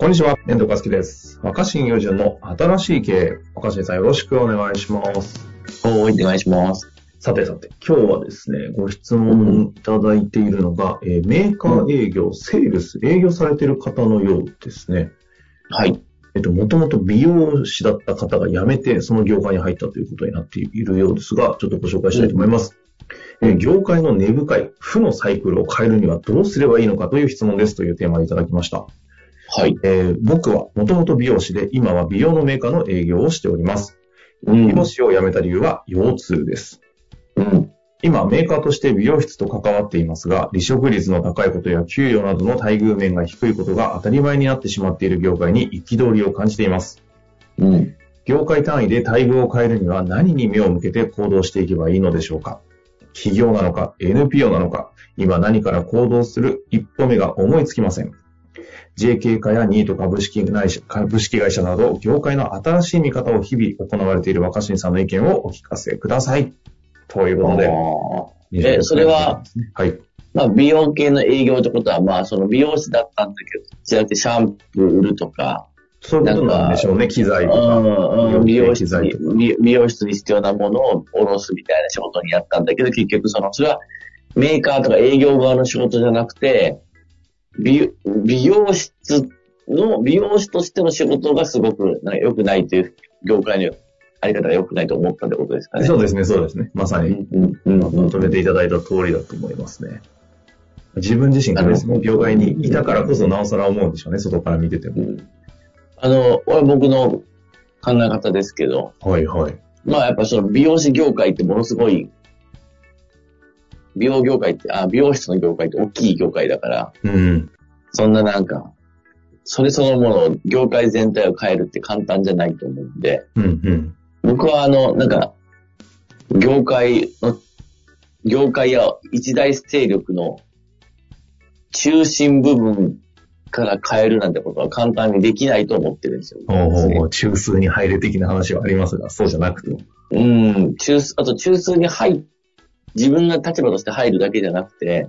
こんにちは、遠藤和樹です。若新友人の新しい経営。若新さんよろしくお願いします。はい、お願いします。さてさて、今日はですね、ご質問いただいているのが、えーメーカー営業、セールス、営業されている方のようですね。はい。えっと、もともと美容師だった方が辞めて、その業界に入ったということになっているようですが、ちょっとご紹介したいと思います。えー業界の根深い負のサイクルを変えるにはどうすればいいのかという質問ですというテーマでいただきました。はい。えー僕はもともと美容師で、今は美容のメーカーの営業をしております。うん美容師を辞めた理由は腰痛です。うん。今、メーカーとして美容室と関わっていますが、離職率の高いことや給与などの待遇面が低いことが当たり前になってしまっている業界に憤りを感じています。うん。業界単位で待遇を変えるには何に目を向けて行動していけばいいのでしょうか企業なのか NPO なのか今何から行動する一歩目が思いつきません。JK 化やニート株式会社株式会社など業界の新しい見方を日々行われている若新さんの意見をお聞かせください。ということで。えそれは、はい。まあ、美容系の営業ってことは、まあ、その美容師だったんだけど、じゃなくてシャンプー売るとか、そういうことなんでしょうね。機材とか。美容室に。美美容室に必要なものを下ろすみたいな仕事にやったんだけど、結局その、それはメーカーとか営業側の仕事じゃなくて、美美容室の、美容師としての仕事がすごくなんか良くないという、業界のあり方が良くないと思ったってことですかね。そうですね、そうですね。まさに、まとめていただいた通りだと思いますね。自分自身がですね、業界にいたからこそなおさら思うんでしょうね、外から見てても。うんあの、僕の考え方ですけど、はいはい。まあやっぱその美容師業界ってものすごい、美容業界って、あ、美容室の業界って大きい業界だから、うん。そんななんか、それそのものを、業界全体を変えるって簡単じゃないと思うんで、うんうん。僕はあの、なんか、業界の、業界や一大勢力の中心部分から変えるなんてことは簡単にできないと思ってるんですよ。ほうほうほう中枢に入る的な話はありますが、そうじゃなくても。うん、中、あと中枢に入、自分が立場として入るだけじゃなくて、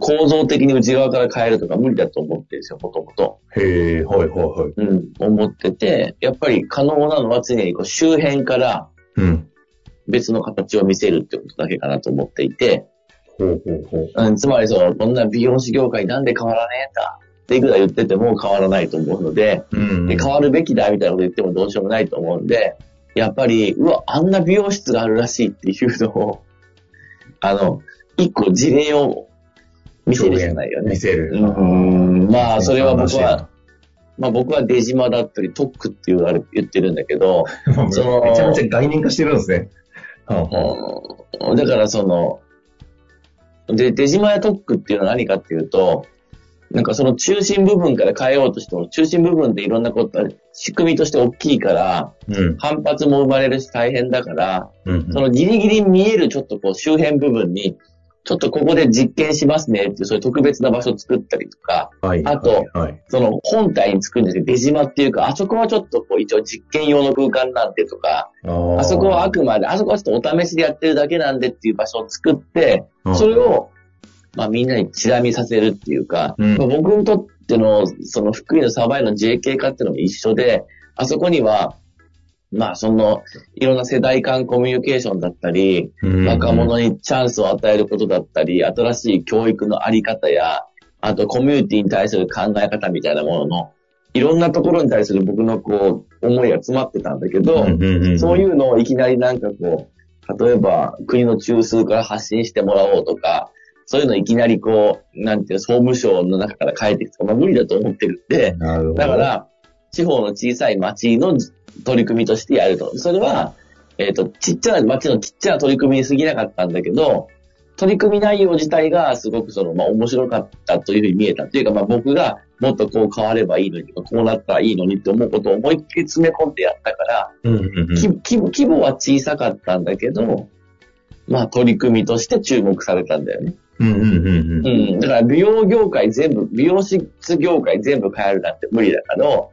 構造的に内側から変えるとか無理だと思ってるんですよ、もともと。へえ、はいはいはい。うん、思ってて、やっぱり可能なのは常にこう周辺からうん。別の形を見せるってことだけかなと思っていて、ほうほうほう。うん、つまりその、こんな美容師業界なんで変わらねえんだっていくら言ってても変わらないと思うので、うん。で変わるべきだみたいなこと言ってもどうしようもないと思うんで、やっぱり、うわ、あんな美容室があるらしいっていうのを、あの、一個事例を見せるしかないよね見。せる。うん、まあ、それは僕は話、まあ僕は出島だったり特区って言われ言ってるんだけど、やそのめちゃめちゃ概念化してるんですね。だからその、で、出島や特区っていうのは何かっていうと、なんかその中心部分から変えようとしても、中心部分っていろんなこと、仕組みとして大きいから、うん。反発も生まれるし大変だから、うん。そのギリギリ見えるちょっとこう周辺部分に、ちょっとここで実験しますねっていう、そういう特別な場所を作ったりとか、はい。あとはいはい。その本体に作るんですよ。出島っていうか、あそこはちょっとこう一応実験用の空間なんでとか、ああそこはあくまで、あそこはちょっとお試しでやってるだけなんでっていう場所を作って、うんそれを、まあみんなにチラ見させるっていうか、うん。まあ僕にとっての、その福井のサバイの JK 化っていうのも一緒で、あそこには、まあその、いろんな世代間コミュニケーションだったり、うん。若者にチャンスを与えることだったり、新しい教育のあり方や、あとコミュニティに対する考え方みたいなものの、いろんなところに対する僕のこう、思いが詰まってたんだけど、そういうのをいきなりなんかこう、例えば国の中枢から発信してもらおうとか、そういうのいきなりこう、なんていうの、総務省の中から変えていくとか、まあ無理だと思ってるんで、なるほど。だか、ら、地方の小さい町の取り組みとしてやると。それは、えっ、と、ちっちゃな町のちっちゃな取り組みに過ぎなかったんだけど、取り組み内容自体がすごくその、まあ面白かったというふうに見えた。というか、まあ僕がもっとこう変わればいいのにとか、こうなったらいいのにって思うことを思いっきり詰め込んでやったから、うんうんうんき規模規模は小さかったんだけど、まあ取り組みとして注目されたんだよね。うんうんうんうんうん。だから美容業界全部、美容室業界全部変えるなんて無理だけど、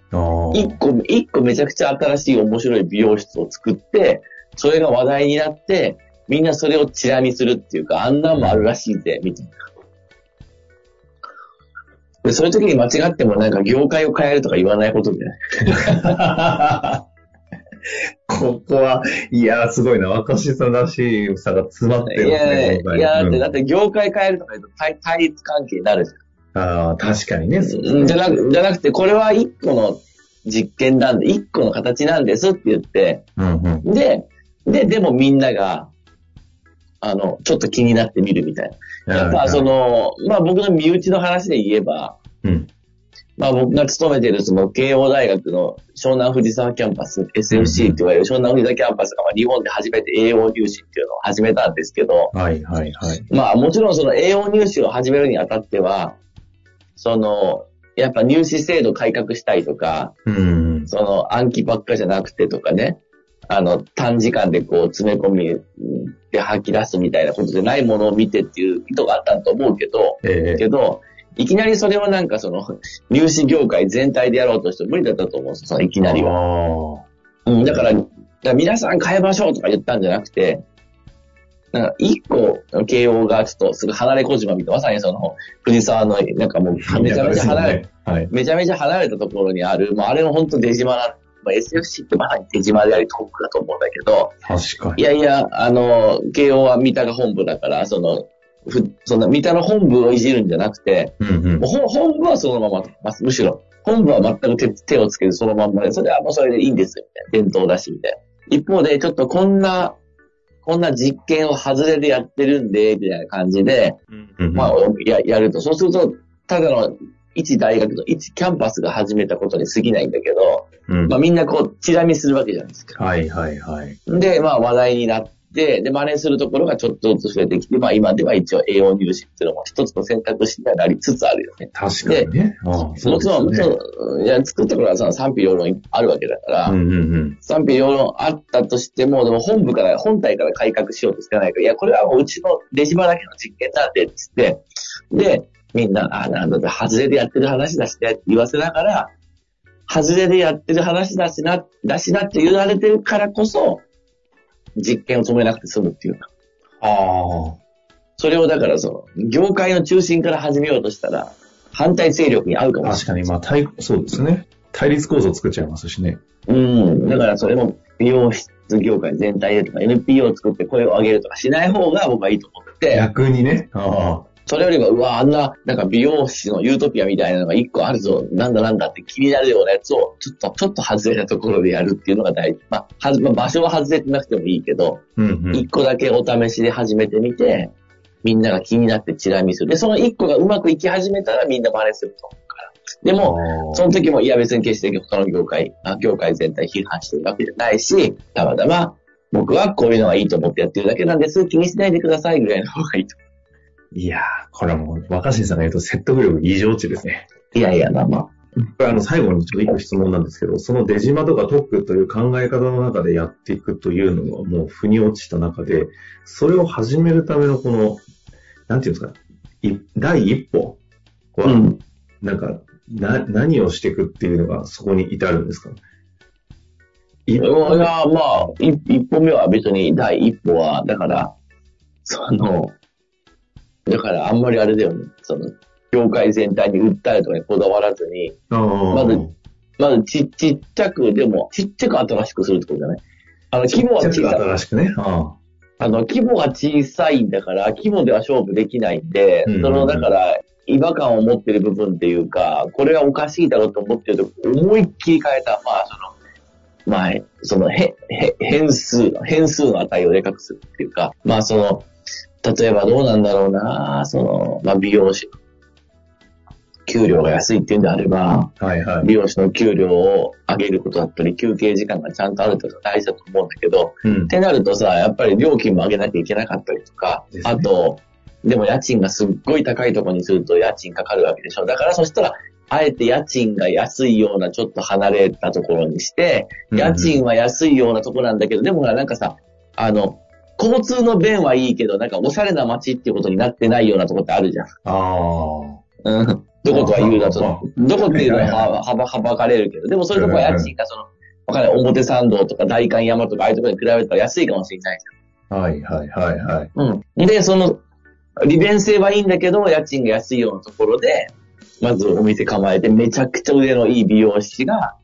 一個、一個めちゃくちゃ新しい面白い美容室を作って、それが話題になって、みんなそれをチラ見するっていうか、あんなんもあるらしいぜ、みたいな。で、そういう時に間違ってもなんか業界を変えるとか言わないことじゃない。ここは、いやー、すごいな。若新さんらしさが詰まってるんいやいや、いや、だって、うんだって業界変えるとか言うと対対立関係になるじああ、確かに。ねじゃなく、じゃなくて、これは一個の実験なんで、一個の形なんですって言って、うんうん。で、で、でもみんなが、あの、ちょっと気になってみるみたいな。やっぱそ、の、まあ僕の身内の話で言えば、うん。まあ僕が勤めてるその慶応大学の湘南藤沢キャンパス、SFC って言われる湘南藤沢キャンパスがまあ日本で初めて AO入試っていうのを始めたんですけど、はいはいはい。まあもちろんその AO入試を始めるにあたっては、その、やっぱ入試制度改革したいとか、うん。その暗記ばっかじゃなくてとかね、あの、短時間でこう詰め込みで吐き出すみたいなことでないものを見てっていう意図があったと思うけど、ええけど、いきなりそれはなんかその、入試業界全体でやろうとして無理だったと思うんですよ、そのいきなりは。は。うん、だから、だから皆さん変えましょうとか言ったんじゃなくて、なんか一個、慶応がちょっとすぐ離れ小島みたいな、まさにその、藤沢の、なんかもうめちゃめちゃ離れ、はい。めちゃめちゃ離れたところにある、もうあれも本当出島な、まあ、SFC ってまさに出島でありトップだと思うんだけど、確かに。いやいや、あの、慶応は三田が本部だから、その、ふそんな三田の本部をいじるんじゃなくて、うんうん。本本部はそのまま、まむしろ、本部は全く手手をつけずそのまんまで、それはもうそれでいいんですよ、みたいな。伝統だし、みたいな。一方で、ちょっとこんな、こんな実験を外れでやってるんで、みたいな感じで、うんうんまあ、や、やると。そうすると、ただの一大学の一キャンパスが始めたことに過ぎないんだけど、うんまあみんなこう、チラ見するわけじゃないですか。はいはいはい。で、まあ話題になって、で、真似するところがちょっとずつ増えてきて、まあ今では一応栄養入試っていうのも一つの選択肢にはなりつつあるよね。確かにね。もちろん、もちろん、いや、作った頃はその賛否両論あるわけだから、うんうんうん。賛否両論あったとしても、でも本部から、本体から改革しようとしてないから、いや、これはもううちの出島だけの実験なんで、つって、で、みんな、あ、なんだって、外れでやってる話だしねって言わせながら、外れでやってる話だしな、だしなって言われてるからこそ、実験を止めなくて済むっていうか。あそれをだからその、業界の中心から始めようとしたら、反対勢力に合うかあ。もしれない。確かに、まあ、対、そうですね。対立構造を作っちゃいますしね。うん。だからそれも美容室業界全体でとか NPO を作って声を上げるとかしない方が僕はいいと思って、逆にね。あそれよりは、うわ、あんな、なんか美容師のユートピアみたいなのが一個あるぞ、なんだなんだって気になるようなやつを、ちょっと、ちょっと外れたところでやるっていうのが大事。まあ、はずまあ、場所は外れてなくてもいいけど、あ。うんうん。一個だけお試しで始めてみて、みんなが気になってチラ見する。で、その一個がうまくいき始めたらみんな真似すると思うから。でも、もその時も、いや別に決して他の業界、あ業界全体批判してるわけじゃないし、たまたま僕はこういうのがいいと思ってやってるだけなんです、気にしないでくださいぐらいの方がいいと。いやー、これはもう、若新さんが言うと説得力異常値ですね。いやいや、まあまあ。これあの、最後にちょっと一個質問なんですけど、その出島とか特区という考え方の中でやっていくというのがもう腑に落ちた中で、それを始めるためのこの、なんていうんですか、い第一歩は、うん。なんか、な、何をしていくっていうのがそこに至るんですか？いいや、まあ、一一歩目は別に第一歩は、だから、その、だからあんまりあれだよね、その、業界全体に訴えるとかにこだわらずに、まずまずちちっちゃく、でも、ちっちゃく新しくするってことじゃない？あの、規模は小さい。新しくね。ああの、規模が小さいんだから、規模では勝負できないんで、その、だから、違和感を持ってる部分っていうか、これはおかしいだろうと思ってるとこ思いっきり変えた、まあ、その、まあ、その、へ、へ、変数、変数の値をでかくするっていうか、まあ、その、例えばどうなんだろうな、その、まあ、美容師。給料が安いっていうんであれば、あはいはい。美容師の給料を上げることだったり、休憩時間がちゃんとあるってことが大事だと思うんだけど、うんっ。てなるとさ、やっぱり料金も上げなきゃいけなかったりとか、ねあと、でも家賃がすっごい高いところにすると家賃かかるわけでしょ。だからそしたら、あえて家賃が安いようなちょっと離れたところにして、家賃は安いようなところなんだけど、でもほらなんかさ、あの、交通の便はいいけど、なんかおしゃれな街っていうことになってないようなところってあるじゃん。あうん。どことは言うだあと、どこっていうのはいはば、はばかれるけど、でもそういうとこは家賃がその、わかんない、表参道とか代官山とかああいうところに比べたら安いかもしれないじあ。はいはいはいはい。ゃん。うん。で、その、利便性はいいんだけど、家賃が安いようなところで、まずお店構えて、めちゃくちゃ腕のいい美容師が、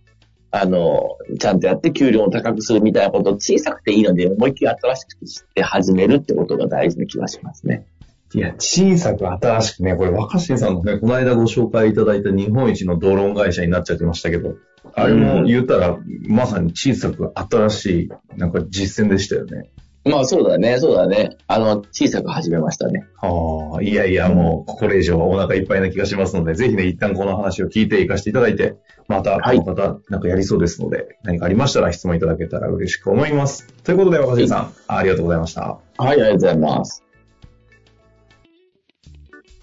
あの、ちゃんとやって給料を高くするみたいなことを小さくていいので、思いっきり新しくして始めるってことが大事な気がしますね。いや、小さく新しくね、これ若新さんのね、この間ご紹介いただいた日本一のドローン会社になっちゃってましたけど、あれも言ったら、まさに小さく新しい、なんか実践でしたよね。まあそうだね、そうだね。あの、小さく始めましたね。はあ、いやいや、もう、これ以上お腹いっぱいな気がしますので、ぜひね、一旦この話を聞いていかせていただいて、また、はいこの方、なんかやりそうですので、何かありましたら質問いただけたら嬉しく思います。ということで、若新さん、ありがとうございました。はい、ありがとうございます。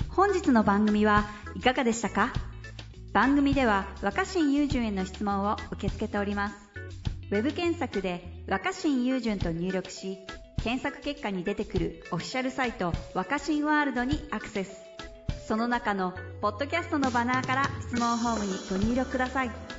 本日の番組はいかがでしたか？番組では若新雄純への質問を受け付けておりますウェブ検索で「若新雄純」と入力し検索結果に出てくるオフィシャルサイト「若新ワールド」にアクセス。その中のポッドキャストのバナーから質問ホームにご入力ください。